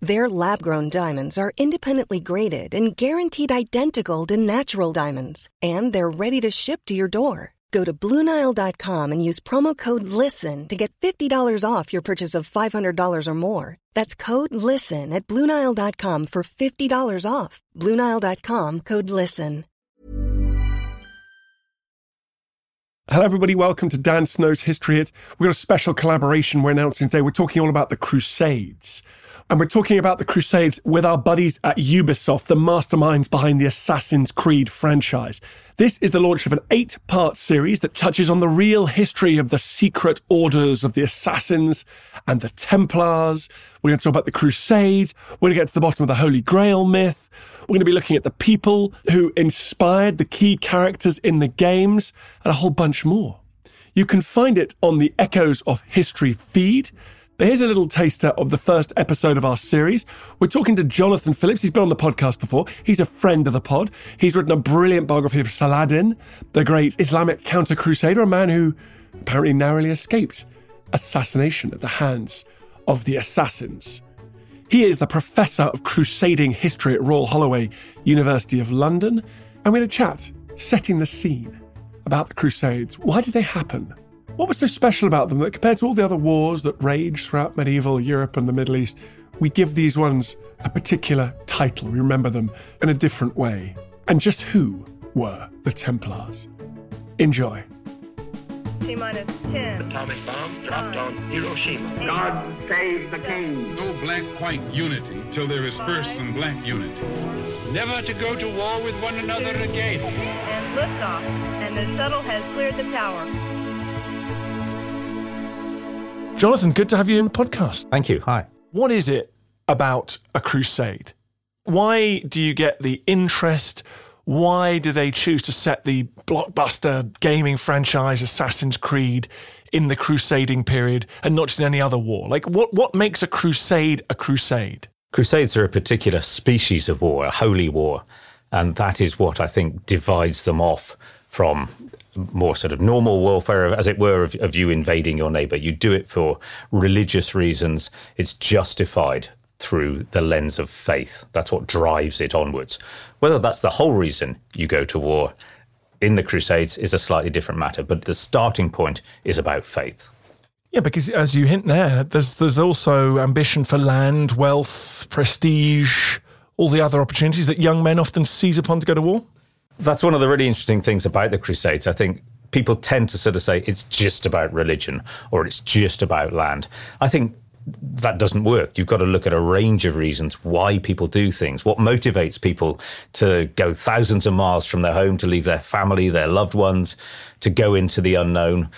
Their lab-grown diamonds are independently graded and guaranteed identical to natural diamonds, and they're ready to ship to your door. Go to Bluenile.com and use promo code LISTEN to get $50 off your purchase of $500 or more. That's code LISTEN at Bluenile.com for $50 off. Bluenile.com code LISTEN. Hello, everybody. Welcome to Dan Snow's History Hit. We've got a special collaboration we're announcing today. We're talking all about the Crusades. And we're talking about the Crusades with our buddies at Ubisoft, the masterminds behind the Assassin's Creed franchise. This is the launch of an eight part series that touches on the real history of the secret orders of the Assassins and the Templars. We're going to talk about the Crusades. We're going to get to the bottom of the Holy Grail myth. We're going to be looking at the people who inspired the key characters in the games and a whole bunch more. You can find it on the Echoes of History feed. But here's a little taster of the first episode of our series. We're talking to Jonathan Phillips. He's been on the podcast before. He's a friend of the pod. He's written a brilliant biography of Saladin, the great Islamic counter crusader, a man who apparently narrowly escaped assassination at the hands of the assassins. He is the professor of crusading history at Royal Holloway, University of London. And we're going to chat, setting the scene about the Crusades. Why did they happen? What was so special about them that compared to all the other wars that raged throughout medieval Europe and the Middle East, we give these ones a particular title. We remember them in a different way. And just who were the Templars? Enjoy. T minus 10. Atomic bomb dropped on Hiroshima. God save the king. No black-white unity till there is first some black unity. Never to go to war with one another again. And liftoff. And the shuttle has cleared the tower. Jonathan, good to have you in the podcast. Thank you. Hi. What is it about a crusade? Why do you get the interest? Why do they choose to set the blockbuster gaming franchise Assassin's Creed in the crusading period and not just in any other war? Like, what, what makes a crusade a crusade? Crusades are a particular species of war, a holy war. And that is what I think divides them off from more sort of normal warfare, as it were, of, of, you invading your neighbor. You do it for religious reasons. It's justified through the lens of faith. That's what drives it onwards. Whether that's the whole reason you go to war in the Crusades is a slightly different matter, but the starting point is about faith. Yeah, because as you hint there, there's there's also ambition for land, wealth, prestige, all the other opportunities that young men often seize upon to go to war. That's one of the really interesting things about the Crusades. I think people tend to sort of say it's just about religion or it's just about land. I think that doesn't work. You've got to look at a range of reasons why people do things. What motivates people to go thousands of miles from their home, to leave their family, their loved ones, to go into the unknown.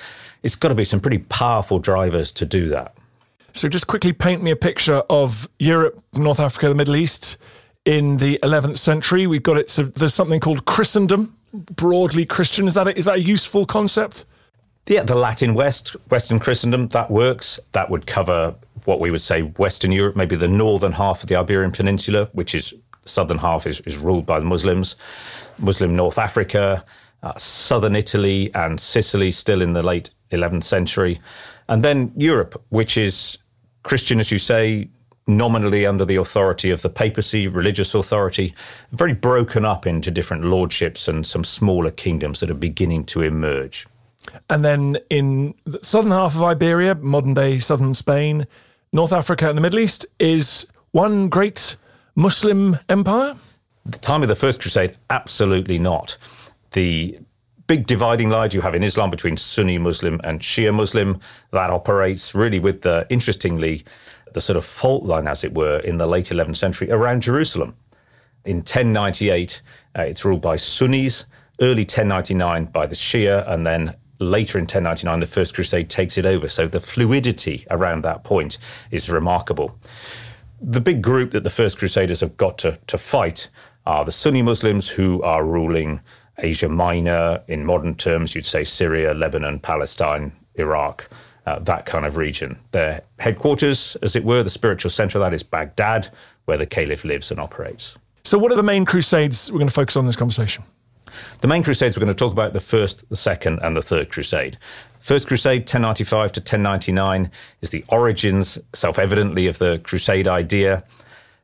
It's got to be some pretty powerful drivers to do that. So, just quickly paint me a picture of Europe, North Africa, the Middle East in the 11th century. We've got it. So there's something called Christendom, broadly Christian. Is that a, is that a useful concept? Yeah, the Latin West, Western Christendom, that works. That would cover what we would say Western Europe, maybe the northern half of the Iberian Peninsula, which is southern half is, is ruled by the Muslims, Muslim North Africa, uh, southern Italy, and Sicily, still in the late 11th century. And then Europe, which is Christian, as you say, nominally under the authority of the papacy, religious authority, very broken up into different lordships and some smaller kingdoms that are beginning to emerge. And then in the southern half of Iberia, modern day southern Spain, North Africa, and the Middle East is one great Muslim empire? The time of the First Crusade, absolutely not. The big dividing line you have in Islam between Sunni Muslim and Shia Muslim that operates really with the, interestingly, the sort of fault line, as it were, in the late 11th century around Jerusalem. In 1098, uh, it's ruled by Sunnis, early 1099 by the Shia, and then later in 1099, the First Crusade takes it over. So the fluidity around that point is remarkable. The big group that the First Crusaders have got to, to fight are the Sunni Muslims who are ruling Asia Minor. In modern terms, you'd say Syria, Lebanon, Palestine, Iraq, uh, that kind of region. Their headquarters, as it were, the spiritual center of that is Baghdad, where the caliph lives and operates. So, what are the main crusades we're going to focus on in this conversation? The main crusades we're going to talk about the first, the second, and the third crusade. First Crusade, 1095 to 1099, is the origins, self evidently, of the crusade idea,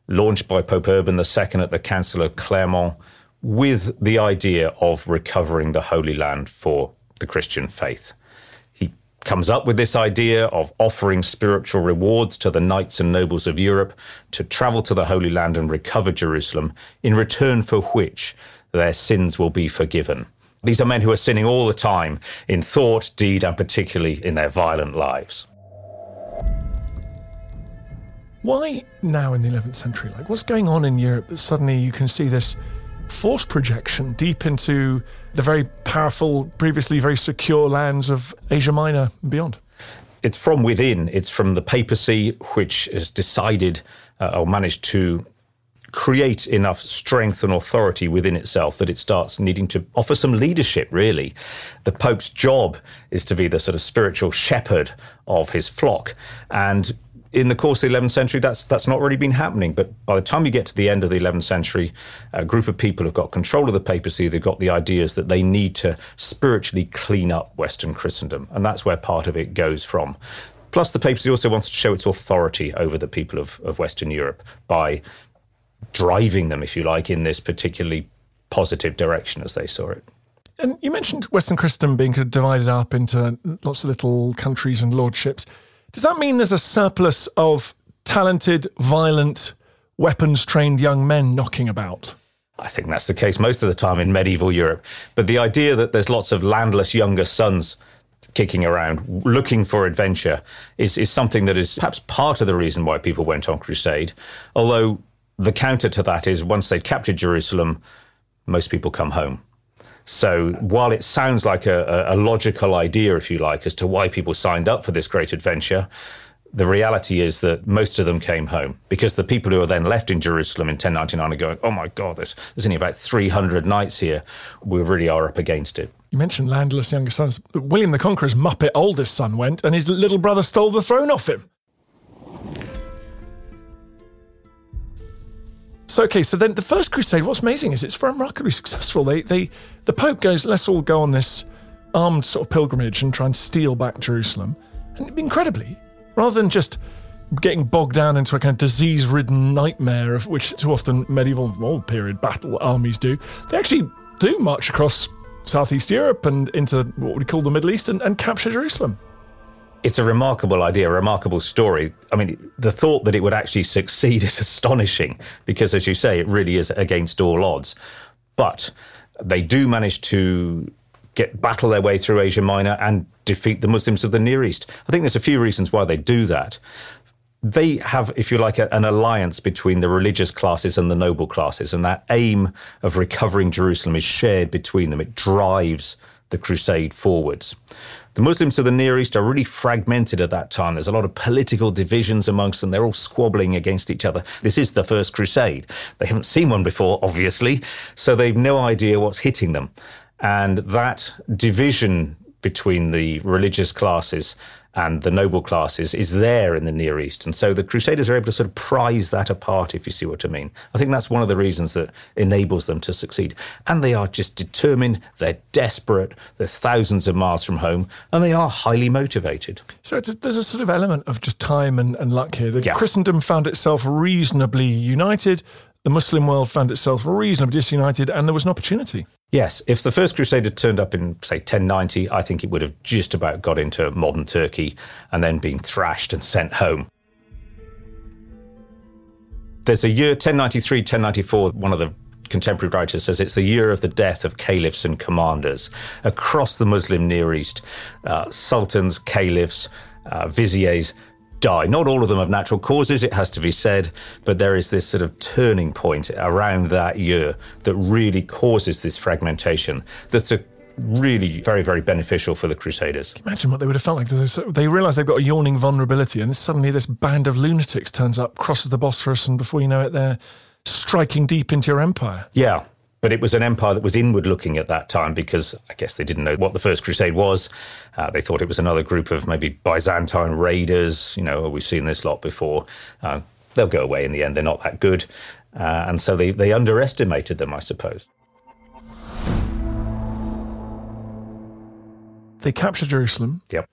launched by Pope Urban II at the Council of Clermont, with the idea of recovering the Holy Land for the Christian faith. Comes up with this idea of offering spiritual rewards to the knights and nobles of Europe to travel to the Holy Land and recover Jerusalem, in return for which their sins will be forgiven. These are men who are sinning all the time in thought, deed, and particularly in their violent lives. Why now in the 11th century? Like, what's going on in Europe that suddenly you can see this force projection deep into the very powerful, previously very secure lands of Asia Minor and beyond? It's from within. It's from the papacy, which has decided uh, or managed to create enough strength and authority within itself that it starts needing to offer some leadership, really. The Pope's job is to be the sort of spiritual shepherd of his flock. And in the course of the 11th century, that's that's not really been happening. But by the time you get to the end of the 11th century, a group of people have got control of the papacy. They've got the ideas that they need to spiritually clean up Western Christendom, and that's where part of it goes from. Plus, the papacy also wants to show its authority over the people of, of Western Europe by driving them, if you like, in this particularly positive direction as they saw it. And you mentioned Western Christendom being divided up into lots of little countries and lordships. Does that mean there's a surplus of talented, violent, weapons trained young men knocking about? I think that's the case most of the time in medieval Europe. But the idea that there's lots of landless younger sons kicking around looking for adventure is, is something that is perhaps part of the reason why people went on crusade. Although the counter to that is once they'd captured Jerusalem, most people come home. So while it sounds like a, a, logical idea, if you like, as to why people signed up for this great adventure, the reality is that most of them came home because the people who are then left in Jerusalem in 1099 are going, oh my God, there's, there's only about 300 knights here. We really are up against it. You mentioned landless younger sons. William the Conqueror's Muppet oldest son went and his little brother stole the throne off him. So okay, so then the first crusade. What's amazing is it's remarkably successful. They, they, the Pope goes, let's all go on this armed sort of pilgrimage and try and steal back Jerusalem, and incredibly, rather than just getting bogged down into a kind of disease-ridden nightmare of which too often medieval old period battle armies do, they actually do march across southeast Europe and into what we call the Middle East and, and capture Jerusalem it's a remarkable idea, a remarkable story. I mean, the thought that it would actually succeed is astonishing because, as you say, it really is against all odds. But they do manage to get battle their way through Asia Minor and defeat the Muslims of the Near East. I think there's a few reasons why they do that. They have, if you like, a, an alliance between the religious classes and the noble classes, and that aim of recovering Jerusalem is shared between them. It drives the crusade forwards. The Muslims of the Near East are really fragmented at that time. There's a lot of political divisions amongst them. They're all squabbling against each other. This is the First Crusade. They haven't seen one before, obviously, so they've no idea what's hitting them. And that division between the religious classes and the noble classes is there in the Near East. And so the Crusaders are able to sort of prize that apart, if you see what I mean. I think that's one of the reasons that enables them to succeed. And they are just determined, they're desperate, they're thousands of miles from home, and they are highly motivated. So there's a sort of element of just time and, and luck here. The yeah. Christendom found itself reasonably united, the Muslim world found itself reasonably disunited, and there was an opportunity. Yes, if the first crusade had turned up in, say, 1090, I think it would have just about got into modern Turkey and then been thrashed and sent home. There's a year, 1093, 1094, one of the contemporary writer says it's the year of the death of caliphs and commanders. Across the Muslim Near East, uh, sultans, caliphs, uh, viziers die. Not all of them of natural causes, it has to be said, but there is this sort of turning point around that year that really causes this fragmentation that's a really very, very beneficial for the Crusaders. Imagine what they would have felt like. They realise they've got a yawning vulnerability, and suddenly this band of lunatics turns up, crosses the Bosphorus, and before you know it, they're striking deep into your empire. Yeah. But it was an empire that was inward looking at that time because I guess they didn't know what the First Crusade was. Uh, they thought it was another group of maybe Byzantine raiders. You know, we've seen this lot before. Uh, they'll go away in the end. They're not that good. Uh, and so they, they underestimated them, I suppose. They capture Jerusalem. Yep.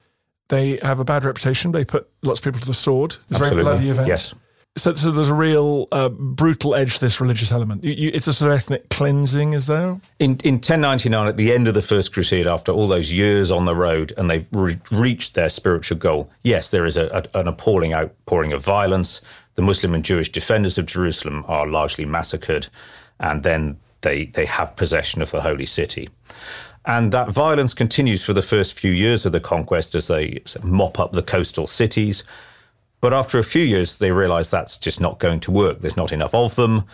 They have a bad reputation. They put lots of people to the sword. It's a very Absolutely. bloody event. Yes. So, so there's a real uh, brutal edge to this religious element. You, you, it's a sort of ethnic cleansing, is there? In, in 1099, at the end of the First Crusade, after all those years on the road and they've re- reached their spiritual goal, yes, there is a, a, an appalling outpouring of violence. The Muslim and Jewish defenders of Jerusalem are largely massacred, and then they, they have possession of the holy city. And that violence continues for the first few years of the conquest as they mop up the coastal cities. But after a few years, they realize that's just not going to work. There's not enough of them.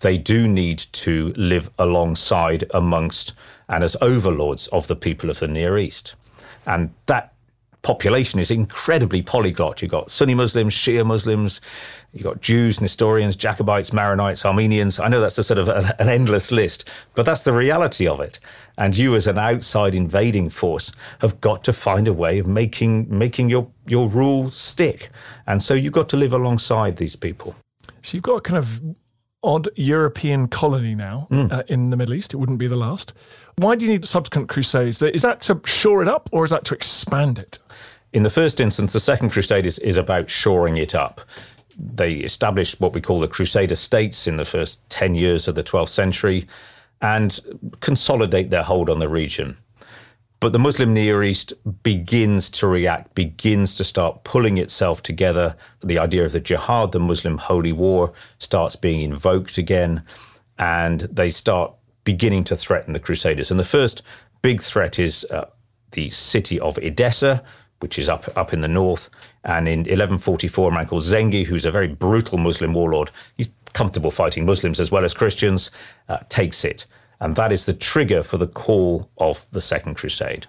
They do need to live alongside, amongst, and as overlords of the people of the Near East. And that population is incredibly polyglot. You've got Sunni Muslims, Shia Muslims, you've got Jews, Nestorians, Jacobites, Maronites, Armenians. I know that's a sort of a, an endless list, but that's the reality of it. And you, as an outside invading force, have got to find a way of making making your your rule stick. And so you've got to live alongside these people. So you've got a kind of odd European colony now Mm. uh, in the Middle East. It wouldn't be the last. Why do you need subsequent crusades? Is that to shore it up or is that to expand it? In the first instance, the Second Crusade is, is about shoring it up. They established what we call the Crusader states in the first 10 years of the 12th century and consolidate their hold on the region. But the Muslim Near East begins to react, begins to start pulling itself together. The idea of the jihad, the Muslim holy war, starts being invoked again, and they start beginning to threaten the Crusaders. And the first big threat is uh, the city of Edessa, which is up up in the north. And in 1144, a man called Zengi, who's a very brutal Muslim warlord, he's comfortable fighting Muslims as well as Christians, uh, takes it. And that is the trigger for the call of the Second Crusade.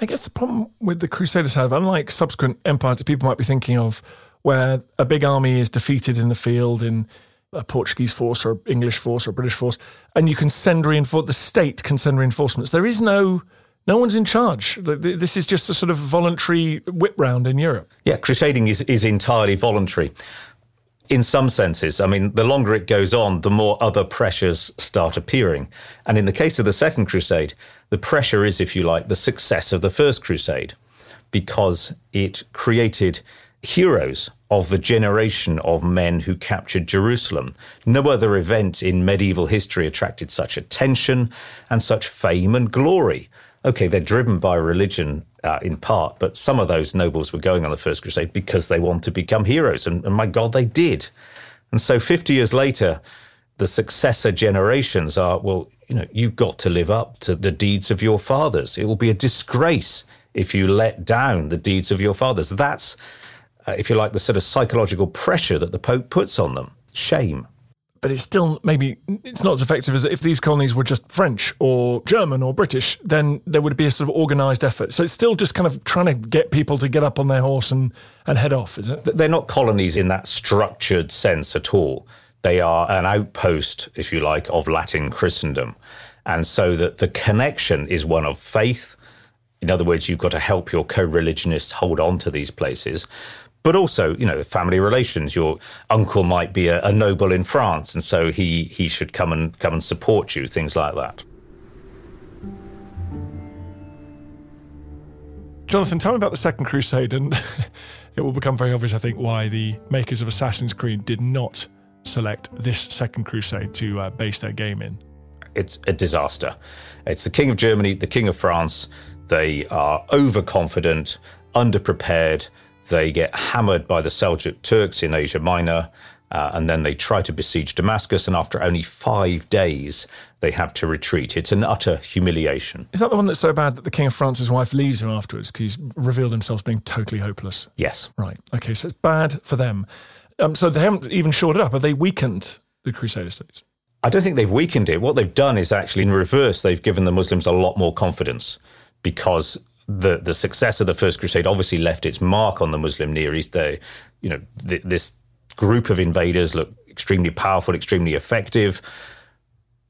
I guess the problem with the Crusaders have, unlike subsequent empires that people might be thinking of, where a big army is defeated in the field in a Portuguese force or English force or British force, and you can send reinforce the state can send reinforcements. There is no no one's in charge. This is just a sort of voluntary whip round in Europe. Yeah, crusading is, is entirely voluntary. In some senses, I mean, the longer it goes on, the more other pressures start appearing. And in the case of the Second Crusade, the pressure is, if you like, the success of the First Crusade, because it created heroes of the generation of men who captured Jerusalem. No other event in medieval history attracted such attention and such fame and glory. Okay, they're driven by religion uh, in part, but some of those nobles were going on the First Crusade because they want to become heroes, and, and my God, they did. And so 50 years later, the successor generations are, well, you know, you've got to live up to the deeds of your fathers. It will be a disgrace if you let down the deeds of your fathers. That's, uh, if you like, the sort of psychological pressure that the Pope puts on them. Shame. But it's still maybe it's not as effective as if these colonies were just French or German or British. Then there would be a sort of organised effort. So it's still just kind of trying to get people to get up on their horse and, and head off, is it? They're not colonies in that structured sense at all. They are an outpost, if you like, of Latin Christendom. And so that the connection is one of faith. In other words, you've got to help your co religionists hold on to these places. But also, you know, family relations. Your uncle might be a, a noble in France, and so he, he should come and come and support you, things like that. Jonathan, tell me about the Second Crusade, and it will become very obvious, I think, why the makers of Assassin's Creed did not select this Second Crusade to uh, base their game in. It's a disaster. It's the King of Germany, the King of France. They are overconfident, underprepared. They get hammered by the Seljuk Turks in Asia Minor. Uh, and then they try to besiege Damascus, and after only five days, they have to retreat. It's an utter humiliation. Is that the one that's so bad that the King of France's wife leaves him afterwards because he's revealed himself being totally hopeless? Yes. Right. Okay, so it's bad for them. Um, so they haven't even shored it up. Have they weakened the Crusader states? I don't think they've weakened it. What they've done is actually in reverse, they've given the Muslims a lot more confidence because the the success of the First Crusade obviously left its mark on the Muslim Near East. They, you know, th- this group of invaders look extremely powerful, extremely effective.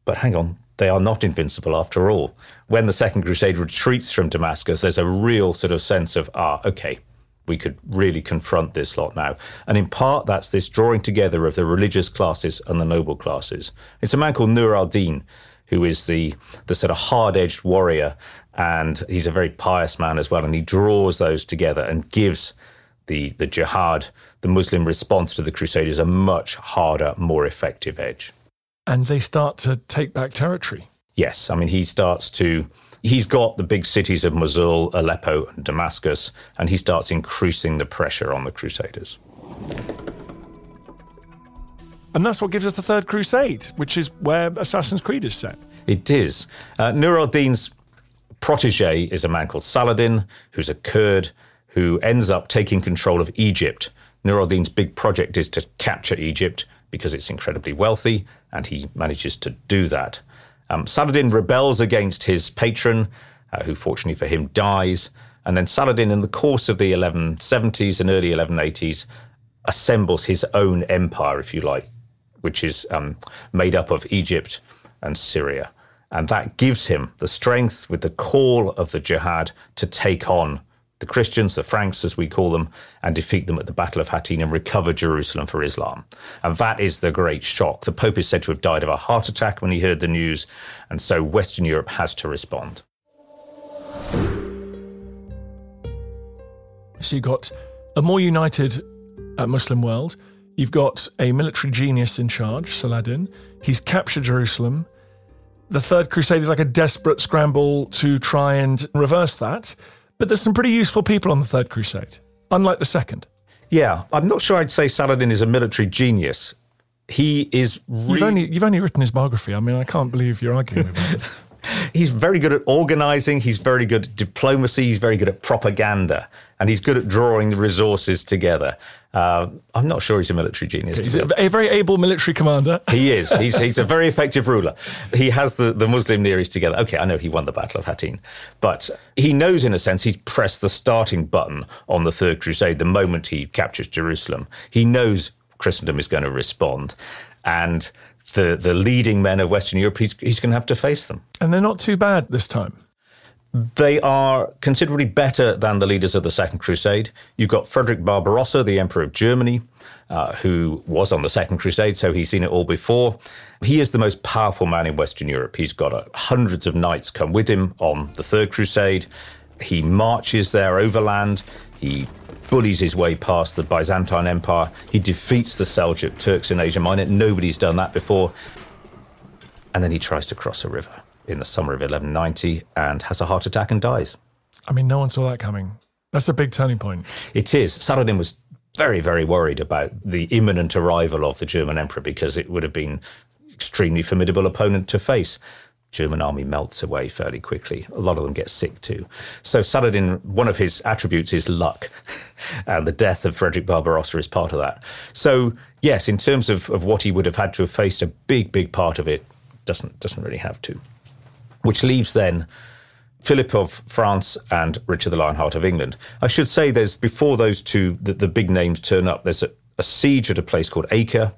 But hang on, they are not invincible after all. When the Second Crusade retreats from Damascus, there's a real sort of sense of, ah, okay, we could really confront this lot now. And in part, that's this drawing together of the religious classes and the noble classes. It's a man called Nur al Din, who is the, the sort of hard edged warrior. And he's a very pious man as well. And he draws those together and gives the, the jihad, the Muslim response to the Crusaders, a much harder, more effective edge. And they start to take back territory. Yes. I mean, he starts to, he's got the big cities of Mosul, Aleppo, and Damascus, and he starts increasing the pressure on the Crusaders. And that's what gives us the Third Crusade, which is where Assassin's Creed is set. It is. Uh, Nur al Din's protege is a man called Saladin, who's a Kurd who ends up taking control of Egypt. Nur al-Din's big project is to capture Egypt because it's incredibly wealthy, and he manages to do that. Um, Saladin rebels against his patron, uh, who fortunately for him dies, and then Saladin, in the course of the 1170s and early 1180s, assembles his own empire, if you like, which is um, made up of Egypt and Syria. And that gives him the strength with the call of the jihad to take on the Christians, the Franks as we call them, and defeat them at the Battle of Hattin and recover Jerusalem for Islam. And that is the great shock. The Pope is said to have died of a heart attack when he heard the news, and so Western Europe has to respond. So you've got a more united uh, Muslim world. You've got a military genius in charge, Saladin. He's captured Jerusalem. The Third Crusade is like a desperate scramble to try and reverse that. But there's some pretty useful people on the Third Crusade, unlike the Second. Yeah, I'm not sure I'd say Saladin is a military genius. He is. Re- you've only you've only written his biography. I mean, I can't believe you're arguing about it. he's very good at organizing. He's very good at diplomacy. He's very good at propaganda, and he's good at drawing the resources together. Uh, I'm not sure he's a military genius. He's a, very able military commander. He is. He's, he's a very effective ruler. He has the, the Muslim Near East together. Okay, I know he won the Battle of Hattin, but he knows, in a sense, he pressed the starting button on the Third Crusade the moment he captures Jerusalem. He knows Christendom is going to respond. And the, the leading men of Western Europe, he's, he's going to have to face them. And they're not too bad this time. They are considerably better than the leaders of the Second Crusade. You've got Frederick Barbarossa, the Emperor of Germany, uh, who was on the Second Crusade, so he's seen it all before. He is the most powerful man in Western Europe. He's got uh, hundreds of knights come with him on the Third Crusade. He marches there overland. He bullies his way past the Byzantine Empire. He defeats the Seljuk Turks in Asia Minor. Nobody's done that before. And then he tries to cross a river in the summer of 1190 and has a heart attack and dies. I mean, no one saw that coming. That's a big turning point. It is. Saladin was very, very worried about the imminent arrival of the German emperor because it would have been extremely formidable opponent to face. German army melts away fairly quickly. A lot of them get sick too. So Saladin, one of his attributes is luck, and the death of Frederick Barbarossa is part of that. So yes, in terms of, of what he would have had to have faced, a big, big part of it doesn't doesn't really have to which leaves then Philip of France and Richard the Lionheart of England. I should say there's before those two, the, the big names turn up, there's a, a, siege at a place called Acre.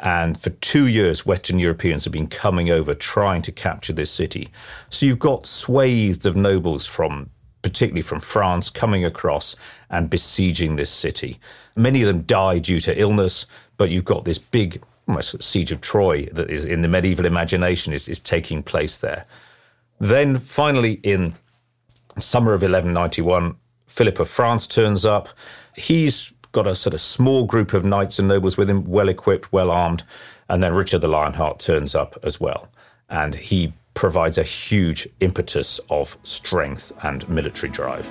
And for two years, Western Europeans have been coming over trying to capture this city. So you've got swathes of nobles from, particularly from France, coming across and besieging this city. Many of them die due to illness, but you've got this big almost siege of Troy that is in the medieval imagination is, is taking place there. Then finally, in summer of 1191, Philip of France turns up. He's got a sort of small group of knights and nobles with him, well equipped, well armed. And then Richard the Lionheart turns up as well. And he provides a huge impetus of strength and military drive.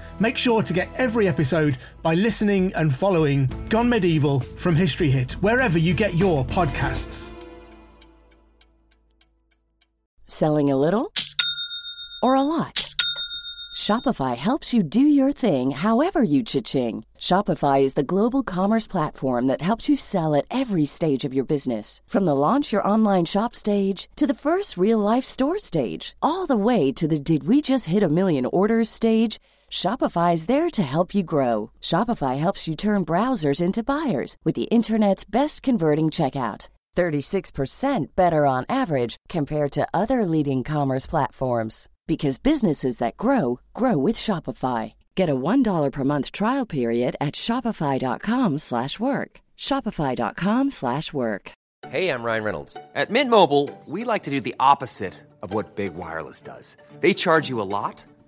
Make sure to get every episode by listening and following Gone Medieval from History Hit, wherever you get your podcasts. Selling a little or a lot? Shopify helps you do your thing however you cha-ching. Shopify is the global commerce platform that helps you sell at every stage of your business. From the launch your online shop stage to the first real life store stage, all the way to the did we just hit a million orders stage. Shopify is there to help you grow. Shopify helps you turn browsers into buyers with the internet's best converting checkout. 36% better on average compared to other leading commerce platforms because businesses that grow grow with Shopify. Get a $1 per month trial period at shopify.com/work. shopify.com/work. Hey, I'm Ryan Reynolds. At Mint Mobile, we like to do the opposite of what Big Wireless does. They charge you a lot,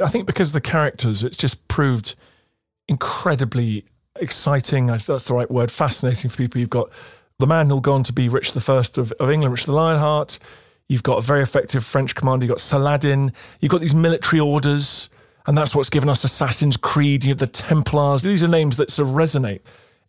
I think because of the characters, it's just proved incredibly exciting. That's the right word. Fascinating for people. You've got the man who'll go on to be Rich the First of, of England, Rich the Lionheart. You've got a very effective French commander. You've got Saladin. You've got these military orders, and that's what's given us Assassin's Creed. You have the Templars. These are names that sort of resonate.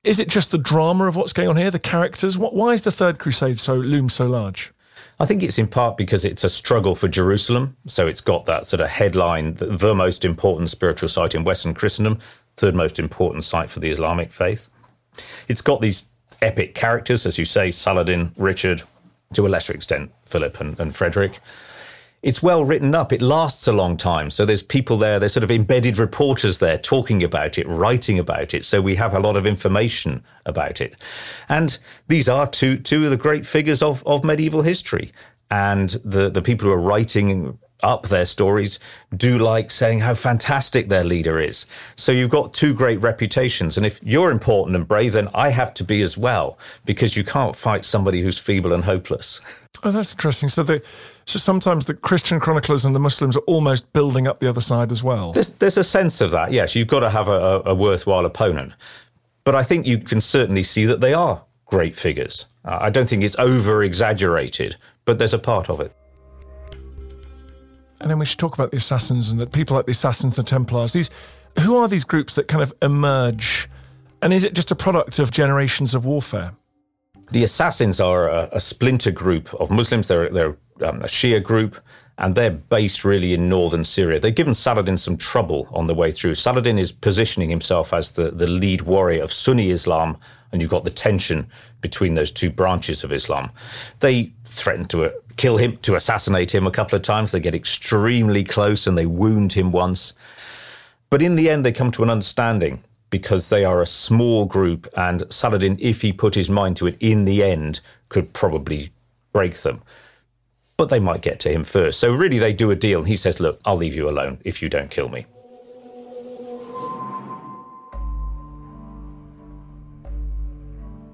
Is it just the drama of what's going on here, the characters? What, why is the Third Crusade so loom so large? I think it's in part because it's a struggle for Jerusalem. So it's got that sort of headline, the, most important spiritual site in Western Christendom, third most important site for the Islamic faith. It's got these epic characters, as you say, Saladin, Richard, to a lesser extent, Philip and, and Frederick. It's well written up. It lasts a long time. So there's people there, there's sort of embedded reporters there talking about it, writing about it. So we have a lot of information about it. And these are two, two of the great figures of, of medieval history. And the, the people who are writing up their stories do like saying how fantastic their leader is. So you've got two great reputations. And if you're important and brave, then I have to be as well, because you can't fight somebody who's feeble and hopeless. Oh, that's interesting. So the so sometimes the Christian chroniclers and the Muslims are almost building up the other side as well. There's, there's a sense of that. Yes, you've got to have a, a worthwhile opponent. But I think you can certainly see that they are great figures. Uh, I don't think it's over exaggerated, but there's a part of it. And then we should talk about the assassins and the people like the assassins the Templars. These, who are these groups that kind of emerge? And is it just a product of generations of warfare? The assassins are a, a splinter group of Muslims. They're, they're um, a Shia group, and they're based really in northern Syria. They've given Saladin some trouble on the way through. Saladin is positioning himself as the, the lead warrior of Sunni Islam, and you've got the tension between those two branches of Islam. They threaten to uh, kill him, to assassinate him a couple of times. They get extremely close and they wound him once. But in the end, they come to an understanding because they are a small group, and Saladin, if he put his mind to it, in the end, could probably break them. But they might get to him first. So, really, they do a deal, he says, Look, I'll leave you alone if you don't kill me.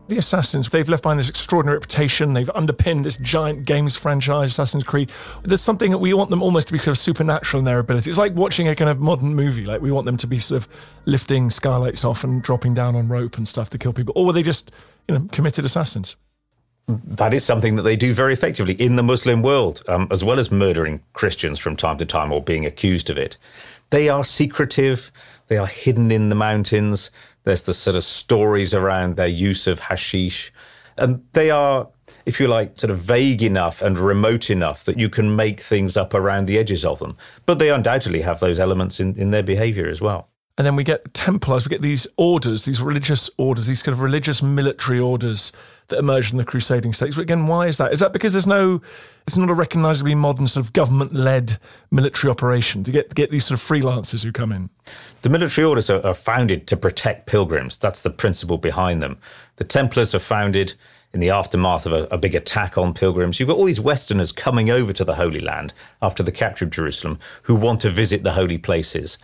the Assassins, they've left behind this extraordinary reputation. They've underpinned this giant games franchise, Assassin's Creed. There's something that we want them almost to be sort of supernatural in their ability. It's like watching a kind of modern movie. Like we want them to be sort of lifting skylights off and dropping down on rope and stuff to kill people. Or were they just, you know, committed assassins? That is something that they do very effectively in the Muslim world, um, as well as murdering Christians from time to time or being accused of it. They are secretive, they are hidden in the mountains. There's the sort of stories around their use of hashish. And they are, if you like, sort of vague enough and remote enough that you can make things up around the edges of them. But they undoubtedly have those elements in, in their behavior as well. And then we get Templars, we get these orders, these religious orders, these kind of religious military orders that emerged from the crusading states. But again, why is that? Is that because there's no, it's not a recognizably modern sort of government led military operation to get, get these sort of freelancers who come in? The military orders are, are founded to protect pilgrims. That's the principle behind them. The Templars are founded in the aftermath of a, a, big attack on pilgrims. You've got all these Westerners coming over to the Holy Land after the capture of Jerusalem who want to visit the holy places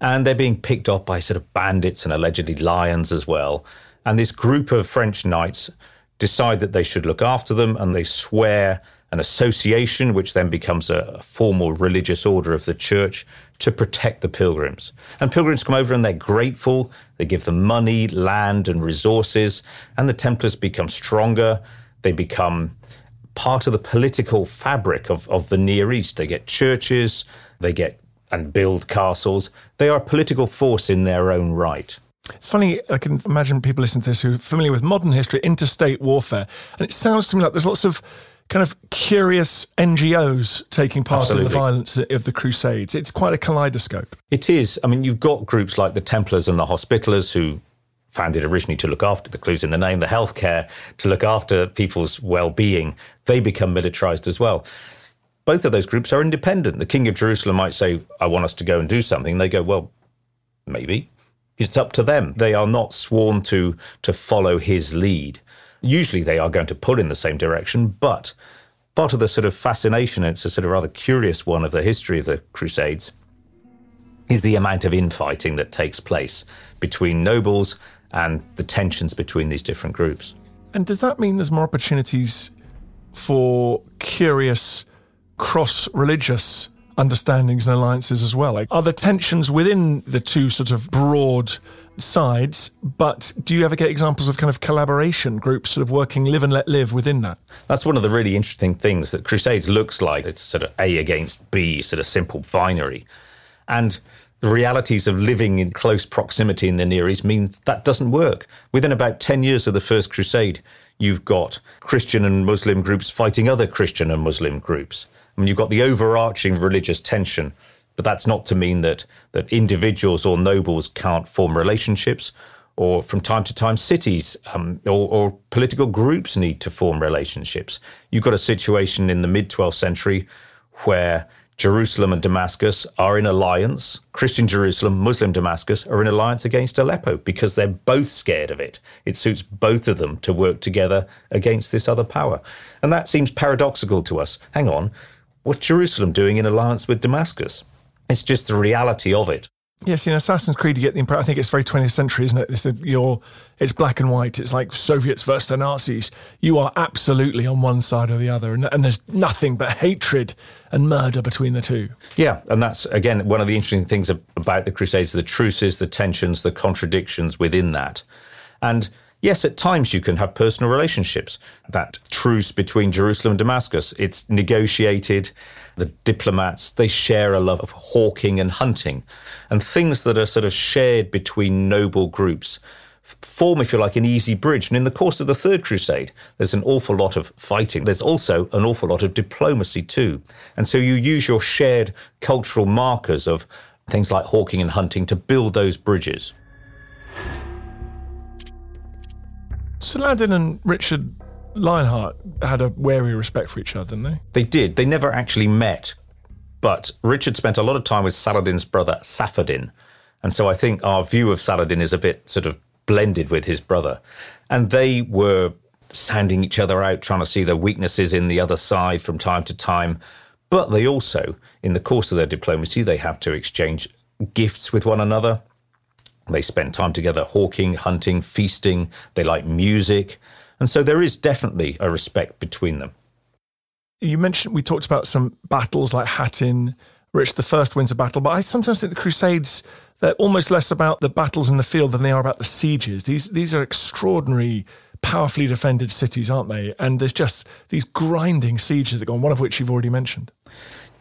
and they're being picked up by sort of bandits and allegedly lions as well. And this group of French knights decide that they should look after them, and they swear an association, which then becomes a formal religious order of the church to protect the pilgrims. And pilgrims come over and they're grateful. They give them money, land, and resources. And the Templars become stronger. They become part of the political fabric of, of the Near East. They get churches, they get and build castles. They are a political force in their own right. It's funny, I can imagine people listening to this who are familiar with modern history, interstate warfare. And it sounds to me like there's lots of kind of curious NGOs taking part Absolutely. in the violence of the Crusades. It's quite a kaleidoscope. It is. I mean, you've got groups like the Templars and the Hospitallers who founded originally to look after the clues in the name, the healthcare, to look after people's well being. They become militarized as well both of those groups are independent. The King of Jerusalem might say, I want us to go and do something. They go, well, maybe. It's up to them. They are not sworn to to follow his lead. Usually they are going to pull in the same direction, but part of the sort of fascination, it's a sort of rather curious one of the history of the Crusades, is the amount of infighting that takes place between nobles and the tensions between these different groups. And does that mean there's more opportunities for curious cross religious understandings and alliances as well? Like, are there tensions within the two sort of broad sides, but do you ever get examples of kind of collaboration groups sort of working live and let live within that? That's one of the really interesting things that Crusades looks like. It's sort of A against B, sort of simple binary. And the realities of living in close proximity in the Near East means that doesn't work. Within about 10 years of the First Crusade, you've got Christian and Muslim groups fighting other Christian and Muslim groups. I mean, you've got the overarching religious tension, but that's not to mean that that individuals or nobles can't form relationships, or from time to time cities um, or, or political groups need to form relationships. You've got a situation in the mid 12th century where Jerusalem and Damascus are in alliance. Christian Jerusalem, Muslim Damascus are in alliance against Aleppo because they're both scared of it. It suits both of them to work together against this other power. And that seems paradoxical to us. Hang on, What's Jerusalem doing in alliance with Damascus? It's just the reality of it. Yes, in Assassin's Creed, you get the impression. I think it's very 20th century, isn't it? It's, your, it's black and white. It's like Soviets versus the Nazis. You are absolutely on one side or the other, and, and there's nothing but hatred and murder between the two. Yeah, and that's again one of the interesting things about the Crusades: the truces, the tensions, the contradictions within that, and Yes, at times you can have personal relationships. That truce between Jerusalem and Damascus, it's negotiated. The diplomats, they share a love of hawking and hunting and things that are sort of shared between noble groups form, if you like, an easy bridge. And in the course of the Third Crusade, there's an awful lot of fighting. There's also an awful lot of diplomacy too. And so you use your shared cultural markers of things like hawking and hunting to build those bridges. Saladin and Richard Lionheart had a wary respect for each other, didn't they? They did. They never actually met. But Richard spent a lot of time with Saladin's brother, Saphadin. And so I think our view of Saladin is a bit sort of blended with his brother. And they were sounding each other out, trying to see the weaknesses in the other side from time to time. But they also, in the course of their diplomacy, they have to exchange gifts with one another. They spend time together hawking, hunting, feasting. They like music. And so there is definitely a respect between them. You mentioned we talked about some battles like Hattin. Rich the first wins a battle, but I sometimes think the Crusades they're almost less about the battles in the field than they are about the sieges. These these are extraordinary, powerfully defended cities, aren't they? And there's just these grinding sieges that go on. One of which you've already mentioned.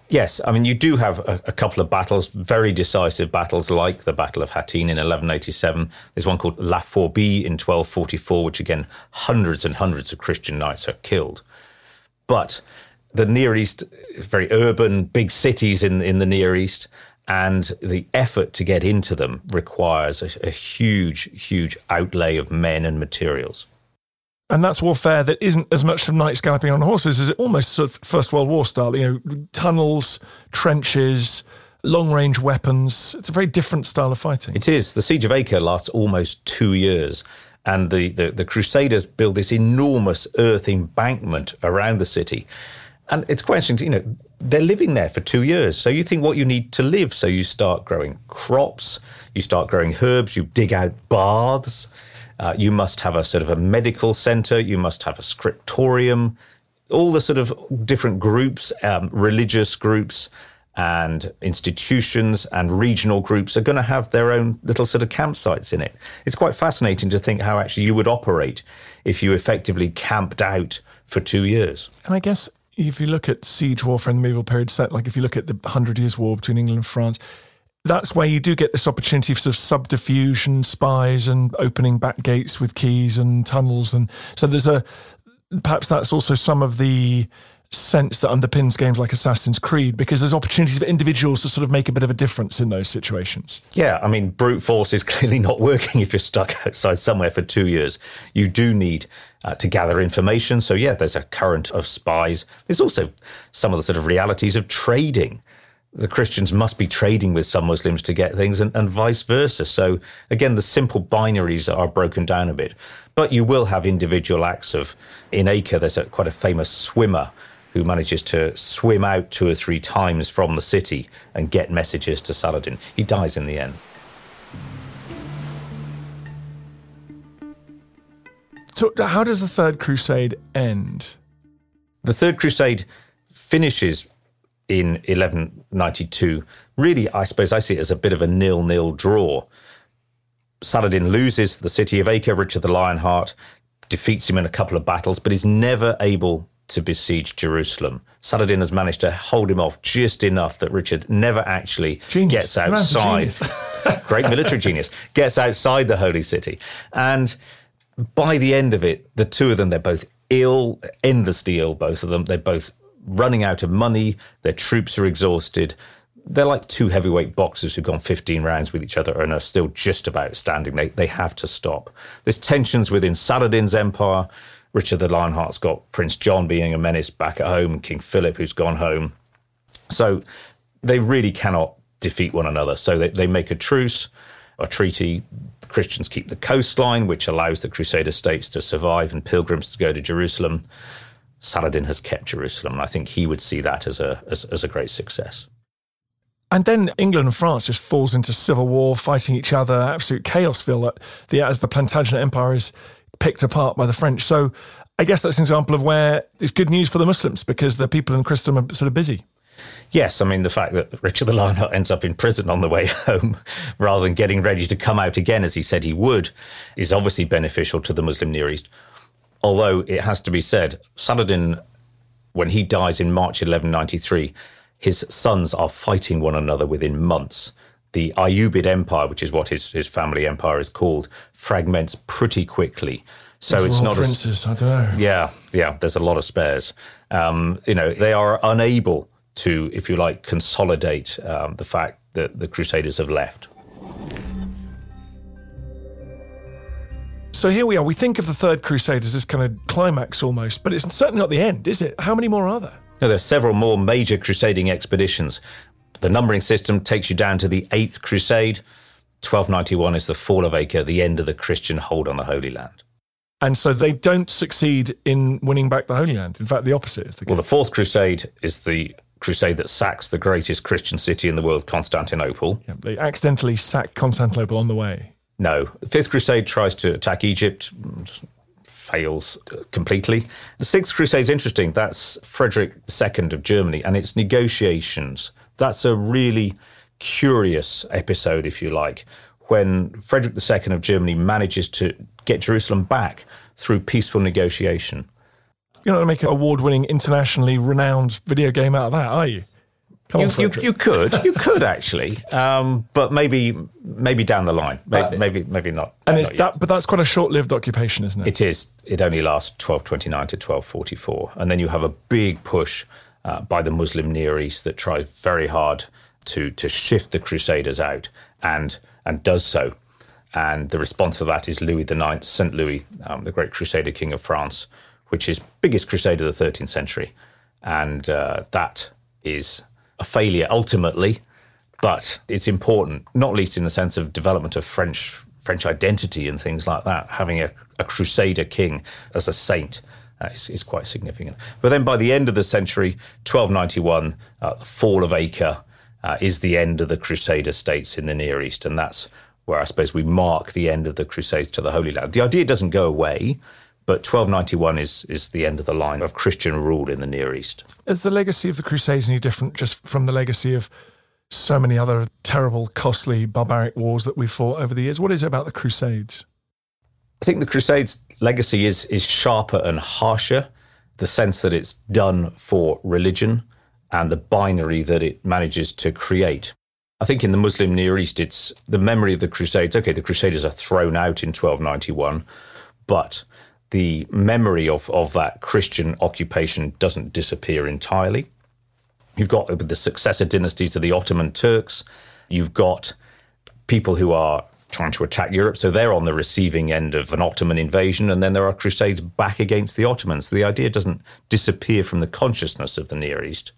Yes, I mean, you do have a, a, couple of battles, very decisive battles, like the Battle of Hattin in 1187. There's one called La Forbie in 1244, which again, hundreds and hundreds of Christian knights are killed. But the Near East very urban, big cities in, in the Near East. And the effort to get into them requires a, a huge, huge outlay of men and materials. And that's warfare that isn't as much of knights galloping on horses as it almost sort of First World War style, you know, tunnels, trenches, long range weapons. It's a very different style of fighting. It is. The Siege of Acre lasts almost two years. And the, the, the Crusaders build this enormous earth embankment around the city. And it's quite interesting, you know, they're living there for two years. So you think what you need to live. So you start growing crops, you start growing herbs, you dig out baths, uh, you must have a sort of a medical center, you must have a scriptorium, all the sort of different groups, um, religious groups and institutions and regional groups are going to have their own little sort of campsites in it. It's quite fascinating to think how actually you would operate if you effectively camped out for two years. And I guess if you look at siege warfare in the medieval period, set like if you look at the Hundred Years' War between England and France, that's where you do get this opportunity for sort of subterfuge and spies and opening back gates with keys and tunnels, and so there's a perhaps that's also some of the sense that underpins games like Assassin's Creed because there's opportunities for individuals to sort of make a bit of a difference in those situations. Yeah, I mean, brute force is clearly not working if you're stuck outside somewhere for two years. You do need uh, to gather information. So, yeah, there's a current of spies. There's also some of the sort of realities of trading. The Christians must be trading with some Muslims to get things and, and vice versa. So, again, the simple binaries are broken down a bit. But you will have individual acts of, in Acre, there's a, quite a famous swimmer who manages to swim out two or three times from the city and get messages to Saladin. He dies in the end. So, how does the Third Crusade end? The Third Crusade finishes in 1192. Really, I suppose I see it as a bit of a nil nil draw. Saladin loses the city of Acre, Richard the Lionheart defeats him in a couple of battles, but is never able to besiege Jerusalem. Saladin has managed to hold him off just enough that Richard never actually genius. gets outside. Great military genius. Gets outside the holy city. And by the end of it, the two of them, they're both ill, endlessly ill, both of them. They're both running out of money. Their troops are exhausted. They're like two heavyweight boxers who've gone 15 rounds with each other and are still just about standing. They, they have to stop. There's tensions within Saladin's empire Richard the Lionheart's got Prince John being a menace back at home, King Philip who's gone home. So they really cannot defeat one another. So they, they make a truce, a treaty. The Christians keep the coastline, which allows the Crusader states to survive and pilgrims to go to Jerusalem. Saladin has kept Jerusalem, and I think he would see that as a as, as a great success. And then England and France just falls into civil war, fighting each other, absolute chaos. Feel that the as the Plantagenet Empire is picked apart by the French. So I guess that's an example of where it's good news for the Muslims because the people in Christendom are sort of busy. Yes, I mean the fact that Richard the Lionheart ends up in prison on the way home, rather than getting ready to come out again as he said he would, is obviously beneficial to the Muslim Near East. Although it has to be said, Saladin, when he dies in March 1193, his sons are fighting one another within months the Ayyubid Empire, which is what his, his family empire is called, fragments pretty quickly. So it's, it's not princes. I don't know. Yeah, yeah. There's a lot of spares. Um, you know, they are unable to, if you like, consolidate um, the fact that the Crusaders have left. So here we are. We think of the Third Crusade as this kind of climax almost, but it's certainly not the end, is it? How many more are there? No, there are several more major crusading expeditions. The numbering system takes you down to the Eighth Crusade. 1291 is the fall of Acre, the end of the Christian hold on the Holy Land. And so they don't succeed in winning back the Holy Land. In fact, the opposite is the case. Well, the Fourth Crusade is the crusade that sacks the greatest Christian city in the world, Constantinople. Yeah, they accidentally sack Constantinople on the way. No. The Fifth Crusade tries to attack Egypt, fails completely. The Sixth Crusade is interesting. That's Frederick II of Germany, and it's negotiations that's a really curious episode, if you like, when Frederick II of Germany manages to get Jerusalem back through peaceful negotiation. You're not going to make an award winning, internationally renowned video game out of that, are you? You, on, you, you, could, you could actually, um, but maybe, maybe down the line, maybe, maybe, maybe not. And it's not that, but that's quite a short-lived occupation, isn't it? It is. It only lasts 1229 to 1244, and then you have a big push uh, by the Muslim Near East that tries very hard to to shift the Crusaders out, and and does so. And the response to that is Louis IX, Saint Louis, um, the great Crusader King of France, which is biggest crusade of the 13th century, and uh, that is a failure ultimately, but it's important, not least in the sense of development of French French identity and things like that. Having a, a Crusader king as a saint uh, is, is, quite significant. But then by the end of the century, 1291, uh, the fall of Acre uh, is the end of the Crusader states in the Near East, and that's where I suppose we mark the end of the Crusades to the Holy Land. The idea doesn't go away. But 1291 is, is the end of the line of Christian rule in the Near East. Is the legacy of the Crusades any different just from the legacy of so many other terrible, costly, barbaric wars that we've fought over the years? What is it about the Crusades? I think the Crusades' legacy is, is sharper and harsher, the sense that it's done for religion and the binary that it manages to create. I think in the Muslim Near East, it's the memory of the Crusades. Okay, the Crusaders are thrown out in 1291, but the memory of, of that Christian occupation doesn't disappear entirely. You've got the successor dynasties of the Ottoman Turks. You've got people who are trying to attack Europe. So they're on the receiving end of an Ottoman invasion. And then there are crusades back against the Ottomans. So the idea doesn't disappear from the consciousness of the Near East.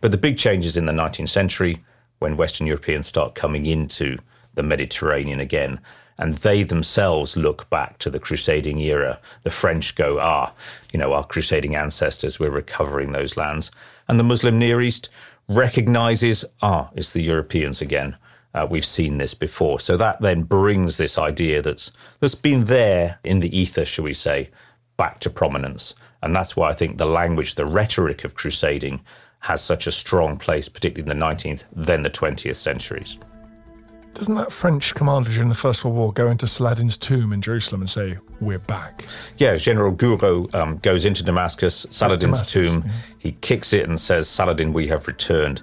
But the big changes in the 19th century, when Western Europeans start coming into the Mediterranean again, and they themselves look back to the crusading era. The French go, ah, you know, our crusading ancestors, we're recovering those lands. And the Muslim Near East recognizes, ah, it's the Europeans again. Uh, we've seen this before. So that then brings this idea that's that's been there in the ether, shall we say, back to prominence. And that's why I think the language, the rhetoric of crusading has such a strong place, particularly in the 19th, then the 20th centuries. Doesn't that French commander during the First World War go into Saladin's tomb in Jerusalem and say, We're back? Yeah, General Gouraud um, goes into Damascus, Saladin's Damascus, tomb. Yeah. He kicks it and says, Saladin, we have returned.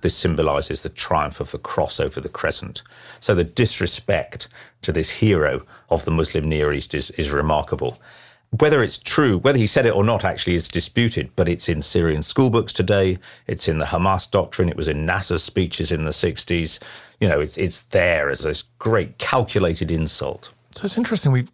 This symbolizes the triumph of the cross over the crescent. So the disrespect to this hero of the Muslim Near East is, is remarkable whether it's true, whether he said it or not, actually is disputed, but it's in Syrian schoolbooks today. It's in the Hamas doctrine. It was in Nasser's speeches in the 60s. You know, it's, it's there as this great calculated insult. So it's interesting. We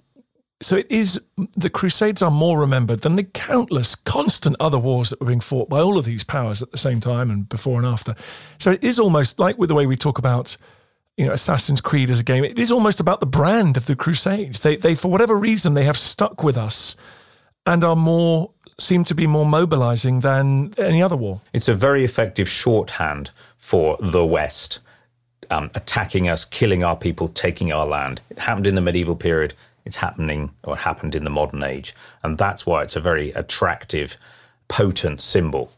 so it is the Crusades are more remembered than the countless constant other wars that were being fought by all of these powers at the same time and before and after. So it is almost like with the way we talk about you know, Assassin's Creed as a game. It is almost about the brand of the Crusades. They, they, for whatever reason, they have stuck with us and are more, seem to be more mobilizing than any other war. It's a very effective shorthand for the West um, attacking us, killing our people, taking our land. It happened in the medieval period. It's happening or it happened in the modern age. And that's why it's a very attractive, potent symbol.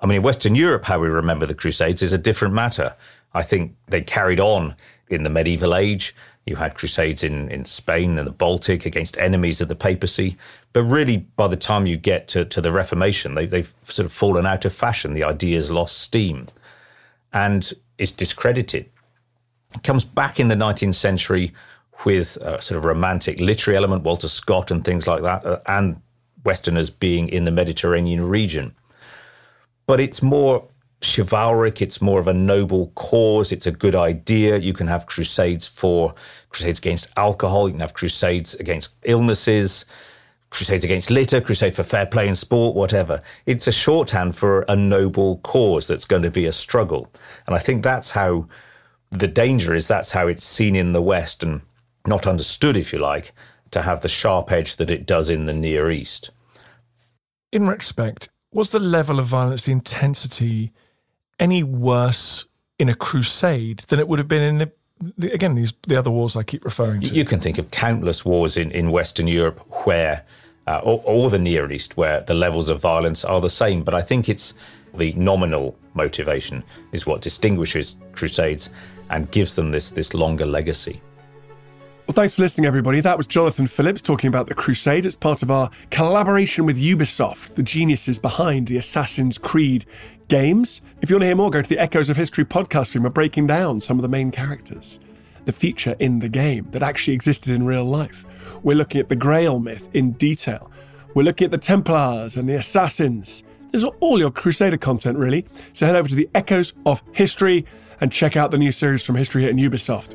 I mean, in Western Europe, how we remember the Crusades is a different matter. I think they carried on in the medieval age. You had crusades in, in Spain and the Baltic against enemies of the papacy. But really, by the time you get to, to the Reformation, they, they've sort of fallen out of fashion. The idea's lost steam and is discredited. It comes back in the 19th century with a sort of romantic literary element, Walter Scott and things like that, uh, and Westerners being in the Mediterranean region. But it's more chivalric. It's more of a noble cause. It's a good idea. You can have crusades for crusades against alcohol. You can have crusades against illnesses, crusades against litter, crusade for fair play in sport, whatever. It's a shorthand for a noble cause that's going to be a struggle. And I think that's how the danger is. That's how it's seen in the West and not understood, if you like, to have the sharp edge that it does in the Near East. In retrospect, was the level of violence, the intensity, any worse in a crusade than it would have been in the, the, again these the other wars I keep referring to. You can think of countless wars in, in Western Europe where, uh, or, or the Near East, where the levels of violence are the same. But I think it's the nominal motivation is what distinguishes crusades and gives them this this longer legacy. Well, thanks for listening, everybody. That was Jonathan Phillips talking about the Crusade It's part of our collaboration with Ubisoft, the geniuses behind the Assassin's Creed games. If you want to hear more, go to the Echoes of History podcast stream. We're breaking down some of the main characters, the feature in the game that actually existed in real life. We're looking at the Grail myth in detail. We're looking at the Templars and the Assassins. There's all your Crusader content, really. So head over to the Echoes of History and check out the new series from History Hit and Ubisoft.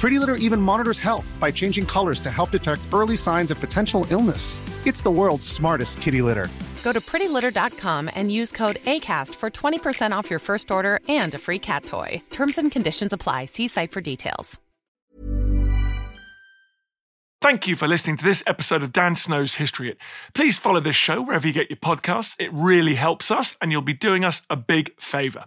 Pretty Litter even monitors health by changing colors to help detect early signs of potential illness. It's the world's smartest kitty litter. Go to prettylitter.com and use code ACAST for 20% off your first order and a free cat toy. Terms and conditions apply. See site for details. Thank you for listening to this episode of Dan Snow's History Hit. Please follow this show wherever you get your podcasts. It really helps us, and you'll be doing us a big favour.